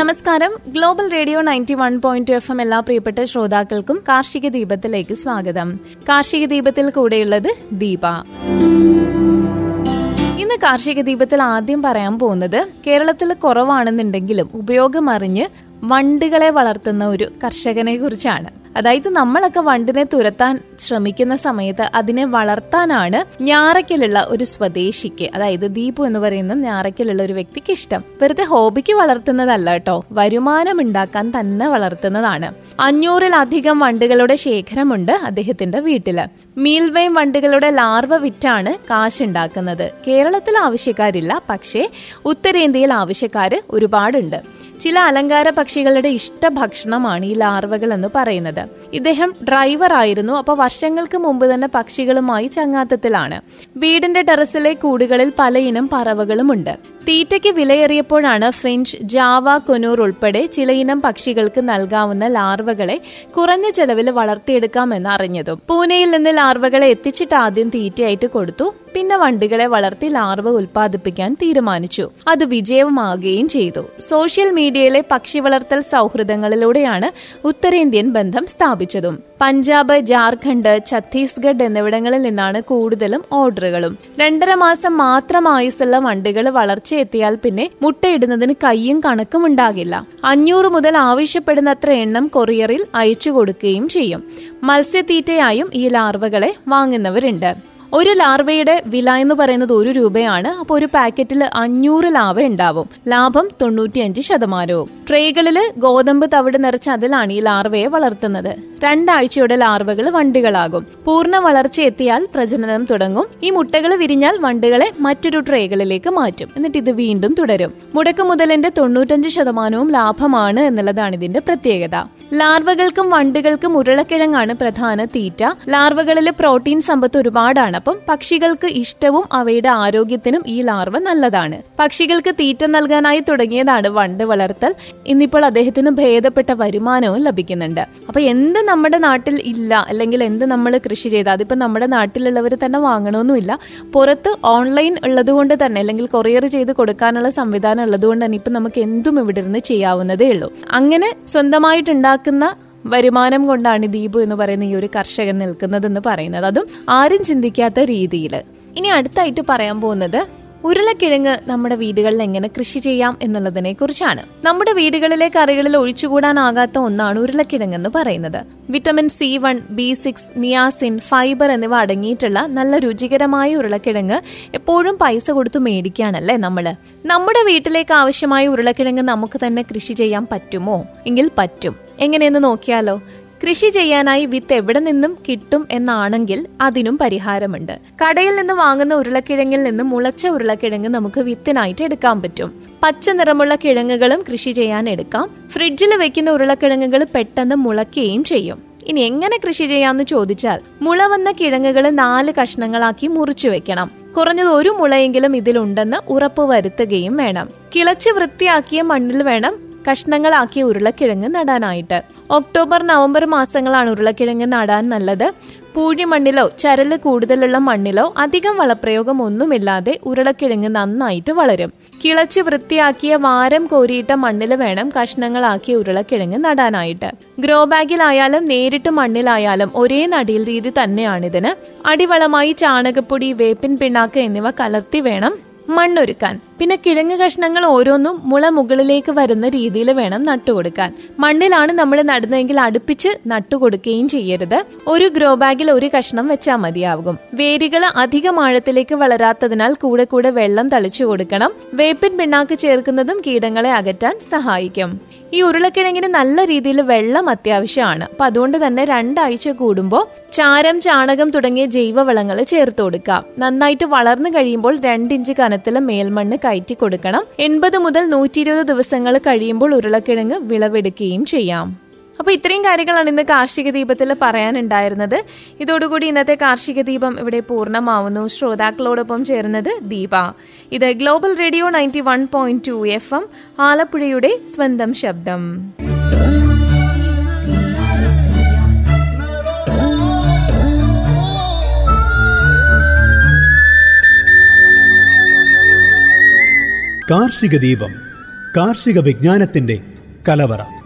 നമസ്കാരം. Global radio ninety one point F M എല്ലാ പ്രിയപ്പെട്ട ശ്രോതാക്കൾക്കും കാർഷിക ദീപത്തിലേക്ക് സ്വാഗതം. കാർഷിക ദീപത്തിൽ കൂടെയുള്ളത് ദീപ. ഇന്ന് കാർഷിക ദീപത്തിൽ ആദ്യം പറയാൻ പോകുന്നത് കേരളത്തിൽ കുറവാണെന്നുണ്ടെങ്കിലും ഉപയോഗം അറിഞ്ഞ് വണ്ടുകളെ വളർത്തുന്ന ഒരു കർഷകനെ കുറിച്ചാണ്. അതായത് നമ്മളൊക്കെ വണ്ടിനെ തുരത്താൻ ശ്രമിക്കുന്ന സമയത്ത് അതിനെ വളർത്താനാണ് ഞാറയ്ക്കലുള്ള ഒരു സ്വദേശിക്ക് അതായത് ദീപു എന്ന് പറയുന്ന ഞാറയ്ക്കലുള്ള ഒരു വ്യക്തിക്ക് ഇഷ്ടം. വെറുതെ ഹോബിക്ക് വളർത്തുന്നതല്ല കേട്ടോ. വരുമാനം ഉണ്ടാക്കാൻ തന്നെ വളർത്തുന്നതാണ്. അഞ്ഞൂറിലധികം വണ്ടുകളുടെ ശേഖരമുണ്ട് അദ്ദേഹത്തിന്റെ വീട്ടിൽ. മീൽവെയും വണ്ടുകളുടെ ലാർവ വിറ്റാണ് കാശുണ്ടാക്കുന്നത്. കേരളത്തിൽ ആവശ്യക്കാരില്ല പക്ഷേ ഉത്തരേന്ത്യയിൽ ആവശ്യക്കാര് ഒരുപാടുണ്ട്. ചില അലങ്കാര പക്ഷികളുടെ ഇഷ്ട ഭക്ഷണമാണ് ഈ ലാർവകൾ എന്ന് പറയുന്നത്. года – ഇദ്ദേഹം ഡ്രൈവർ ആയിരുന്നു. അപ്പോൾ വർഷങ്ങൾക്ക് മുമ്പ് തന്നെ പക്ഷികളുമായി ചങ്ങാത്തത്തിലാണ്. വീടിന്റെ ടെറസിലെ കൂടുകളിൽ പലയിനം പറവകളുമുണ്ട്. തീറ്റയ്ക്ക് വിലയേറിയപ്പോഴാണ് ഫിഞ്ച് ജാവ കൊനൂർ ഉൾപ്പെടെ ചിലയിനം പക്ഷികൾക്ക് നൽകാവുന്ന ലാർവകളെ കുറഞ്ഞ ചെലവിൽ വളർത്തിയെടുക്കാമെന്ന് അറിഞ്ഞതും. പൂനെയിൽ നിന്ന് ലാർവകളെ എത്തിച്ചിട്ട് ആദ്യം തീറ്റയായിട്ട് കൊടുത്തു. പിന്നെ വണ്ടികളെ വളർത്തി ലാർവ ഉൽപ്പാദിപ്പിക്കാൻ തീരുമാനിച്ചു. അത് വിജയമാകുകയും ചെയ്തു. സോഷ്യൽ മീഡിയയിലെ പക്ഷി വളർത്തൽ സൗഹൃദങ്ങളിലൂടെയാണ് ഉത്തരേന്ത്യൻ ബന്ധം സ്ഥാപിച്ചതും. പഞ്ചാബ് ജാർഖണ്ഡ് ഛത്തീസ്ഗഡ് എന്നിവിടങ്ങളിൽ നിന്നാണ് കൂടുതലും ഓർഡറുകളും. രണ്ടര മാസം മാത്രം ആയുസുള്ള വണ്ടുകൾ വളർച്ചയെത്തിയാൽ പിന്നെ മുട്ടയിടുന്നതിന് കൈയും കണക്കും ഉണ്ടാകില്ല. അഞ്ഞൂറ് മുതൽ ആവശ്യപ്പെടുന്നത്ര എണ്ണം കൊറിയറിൽ അയച്ചു കൊടുക്കുകയും ചെയ്യും. മത്സ്യത്തീറ്റയായും ഈ ലാർവകളെ വാങ്ങുന്നവരുണ്ട്. ഒരു ലാർവയുടെ വില എന്ന് പറയുന്നത് ഒരു രൂപയാണ്. അപ്പോൾ ഒരു പാക്കറ്റിൽ അഞ്ഞൂറ് ലാവ ഉണ്ടാവും. ലാഭം തൊണ്ണൂറ്റിയഞ്ച് ശതമാനവും. ട്രേകളിൽ ഗോതമ്പ് തവിട് നിറച്ച് അതിലാണ് ഈ ലാർവയെ വളർത്തുന്നത്. രണ്ടാഴ്ചയുടെ ലാർവകൾ വണ്ടുകളാകും. പൂർണ വളർച്ച എത്തിയാൽ പ്രജനനം തുടങ്ങും. ഈ മുട്ടകൾ വിരിഞ്ഞാൽ വണ്ടുകളെ മറ്റൊരു ട്രേകളിലേക്ക് മാറ്റും. എന്നിട്ട് ഇത് വീണ്ടും തുടരും. മുടക്ക് മുതലിന്റെ തൊണ്ണൂറ്റഞ്ച് ശതമാനവും ലാഭമാണ് എന്നുള്ളതാണ് ഇതിന്റെ പ്രത്യേകത. ലാർവകൾക്കും വണ്ടുകൾക്കും ഉരുളക്കിഴങ്ങാണ് പ്രധാന തീറ്റ. ലാർവകളിൽ പ്രോട്ടീൻ സമ്പത്ത് ഒരുപാടാണ്. അപ്പം പക്ഷികൾക്ക് ഇഷ്ടവും അവയുടെ ആരോഗ്യത്തിനും ഈ ലാർവ നല്ലതാണ്. പക്ഷികൾക്ക് തീറ്റ നൽകാനായി തുടങ്ങിയതാണ് വണ്ട് വളർത്തൽ. ഇന്നിപ്പോൾ അദ്ദേഹത്തിന് ഭേദപ്പെട്ട വരുമാനവും ലഭിക്കുന്നുണ്ട്. അപ്പൊ എന്ത് നമ്മുടെ നാട്ടിൽ ഇല്ല അല്ലെങ്കിൽ എന്ത് നമ്മൾ കൃഷി ചെയ്താൽ അതിപ്പോ നമ്മുടെ നാട്ടിലുള്ളവർ തന്നെ വാങ്ങണമെന്നില്ല പുറത്ത് ഓൺലൈൻ ഉള്ളതുകൊണ്ട് തന്നെ അല്ലെങ്കിൽ കൊറിയർ ചെയ്ത് കൊടുക്കാനുള്ള സംവിധാനം ഉള്ളത് കൊണ്ട് തന്നെ ഇപ്പൊ നമുക്ക് എന്തും ഇവിടെ ഇരുന്ന് ചെയ്യാവുന്നതേ ഉള്ളൂ. അങ്ങനെ സ്വന്തമായിട്ടുണ്ടാക്കുന്ന വരുമാനം കൊണ്ടാണ് ദീപു എന്ന് പറയുന്ന ഈ ഒരു കർഷകൻ നിൽക്കുന്നതെന്ന് പറയുന്നത്. അതും ആരും ചിന്തിക്കാത്ത രീതിയിൽ ഇനി അടുത്തായിട്ട് പറയാൻ പോകുന്നത് ഉരുളക്കിഴങ്ങ് നമ്മുടെ വീടുകളിൽ എങ്ങനെ കൃഷി ചെയ്യാം എന്നുള്ളതിനെ കുറിച്ചാണ്. നമ്മുടെ വീടുകളിലെ കറികളിൽ ഒഴിച്ചുകൂടാനാകാത്ത ഒന്നാണ് ഉരുളക്കിഴങ്ങ് എന്ന് പറയുന്നത്. Vitamin C one B six niacin fibre എന്നിവ അടങ്ങിയിട്ടുള്ള നല്ല രുചികരമായ ഉരുളക്കിഴങ്ങ് എപ്പോഴും പൈസ കൊടുത്ത് മേടിക്കാനല്ലേ നമ്മൾ? നമ്മുടെ വീട്ടിലേക്ക് ആവശ്യമായ ഉരുളക്കിഴങ്ങ് നമുക്ക് തന്നെ കൃഷി ചെയ്യാൻ പറ്റുമോ? എങ്കിൽ പറ്റും. എങ്ങനെയെന്ന് നോക്കിയാലോ? കൃഷി ചെയ്യാനായി വിത്ത് എവിടെ നിന്നും കിട്ടും എന്നാണെങ്കിൽ അതിനും പരിഹാരമുണ്ട്. കടയിൽ നിന്ന് വാങ്ങുന്ന ഉരുളക്കിഴങ്ങിൽ നിന്ന് മുളച്ച ഉരുളക്കിഴങ്ങ് നമുക്ക് വിത്തിനായിട്ട് എടുക്കാൻ പറ്റും. പച്ച നിറമുള്ള കിഴങ്ങുകളും കൃഷി ചെയ്യാൻ എടുക്കാം. ഫ്രിഡ്ജിൽ വെക്കുന്ന ഉരുളക്കിഴങ്ങുകൾ പെട്ടെന്ന് മുളയ്ക്കുകയും ചെയ്യും. ഇനി എങ്ങനെ കൃഷി ചെയ്യാമെന്ന് ചോദിച്ചാൽ മുള വന്ന കിഴങ്ങുകൾ നാല് കഷ്ണങ്ങളാക്കി മുറിച്ചു വെക്കണം. കുറഞ്ഞത് ഒരു മുളയെങ്കിലും ഇതിലുണ്ടെന്ന് ഉറപ്പ് വരുത്തുകയും വേണം. കിളച്ച് വൃത്തിയാക്കിയ മണ്ണിൽ വേണം കഷ്ണങ്ങളാക്കിയ ഉരുളക്കിഴങ്ങ് നടാനായിട്ട്. ഒക്ടോബർ നവംബർ മാസങ്ങളാണ് ഉരുളക്കിഴങ്ങ് നടാൻ നല്ലത്. പൂഴി മണ്ണിലോ ചരൽ കൂടുതലുള്ള മണ്ണിലോ അധികം വളപ്രയോഗം ഒന്നുമില്ലാതെ ഉരുളക്കിഴങ്ങ് നന്നായിട്ട് വളരും. കിളച്ച് വൃത്തിയാക്കിയ വാരം കോരിയിട്ട മണ്ണിൽ വേണം കഷ്ണങ്ങളാക്കിയ ഉരുളക്കിഴങ്ങ് നടാനായിട്ട്. ഗ്രോ ബാഗിലായാലും നേരിട്ട് മണ്ണിലായാലും ഒരേ നടിയിൽ രീതി തന്നെയാണിതിന്. അടിവളമായി ചാണകപ്പൊടി വേപ്പിൻ പിണ്ണാക്ക് എന്നിവ കലർത്തി വേണം മണ്ണൊരുക്കാൻ. പിന്നെ കിഴങ്ങ് കഷ്ണങ്ങൾ ഓരോന്നും മുള മുകളിലേക്ക് വരുന്ന രീതിയിൽ വേണം നട്ടുകൊടുക്കാൻ. മണ്ണിലാണ് നമ്മൾ നടുന്നതെങ്കിൽ അടുപ്പിച്ച് നട്ടുകൊടുക്കുകയും ചെയ്യരുത്. ഒരു ഗ്രോ ബാഗിൽ ഒരു കഷ്ണം വെച്ചാൽ മതിയാകും. വേരുകൾ അധികം ആഴത്തിലേക്ക് വളരാത്തതിനാൽ കൂടെ കൂടെ വെള്ളം തളിച്ചു കൊടുക്കണം. വേപ്പിൻ പിണ്ണാക്ക് ചേർക്കുന്നതും കീടങ്ങളെ അകറ്റാൻ സഹായിക്കും. ഈ ഉരുളക്കിഴങ്ങിന് നല്ല രീതിയിൽ വെള്ളം അത്യാവശ്യമാണ്. അപ്പൊ അതുകൊണ്ട് തന്നെ രണ്ടാഴ്ച കൂടുമ്പോൾ ചാരം ചാണകം തുടങ്ങിയ ജൈവവളങ്ങൾ ചേർത്ത് കൊടുക്കാം നന്നായിട്ട് വളർന്നു കഴിയുമ്പോൾ രണ്ടിഞ്ച് കനത്തിൽ മേൽമണ്ണ് കയറ്റി കൊടുക്കണം. എൺപത് മുതൽ നൂറ്റി ദിവസങ്ങൾ കഴിയുമ്പോൾ ഉരുളക്കിഴങ്ങ് വിളവെടുക്കുകയും ചെയ്യാം. അപ്പോൾ ഇത്രയും കാര്യങ്ങളാണ് ഇന്ന് കാർഷിക ദീപത്തിൽ പറയാനുണ്ടായിരുന്നത്. ഇതോടുകൂടി ഇന്നത്തെ കാർഷിക ദീപം ഇവിടെ പൂർണമാവുന്നു. ശ്രോതാക്കളോടൊപ്പം ചേർന്നത് ദീപ. ഇത് global radio ninety one point two F M ആലപ്പുഴയുടെ സ്വന്തം ശബ്ദം. കാർഷിക ദീപം കാർഷിക വിജ്ഞാനത്തിന്റെ കലവറ.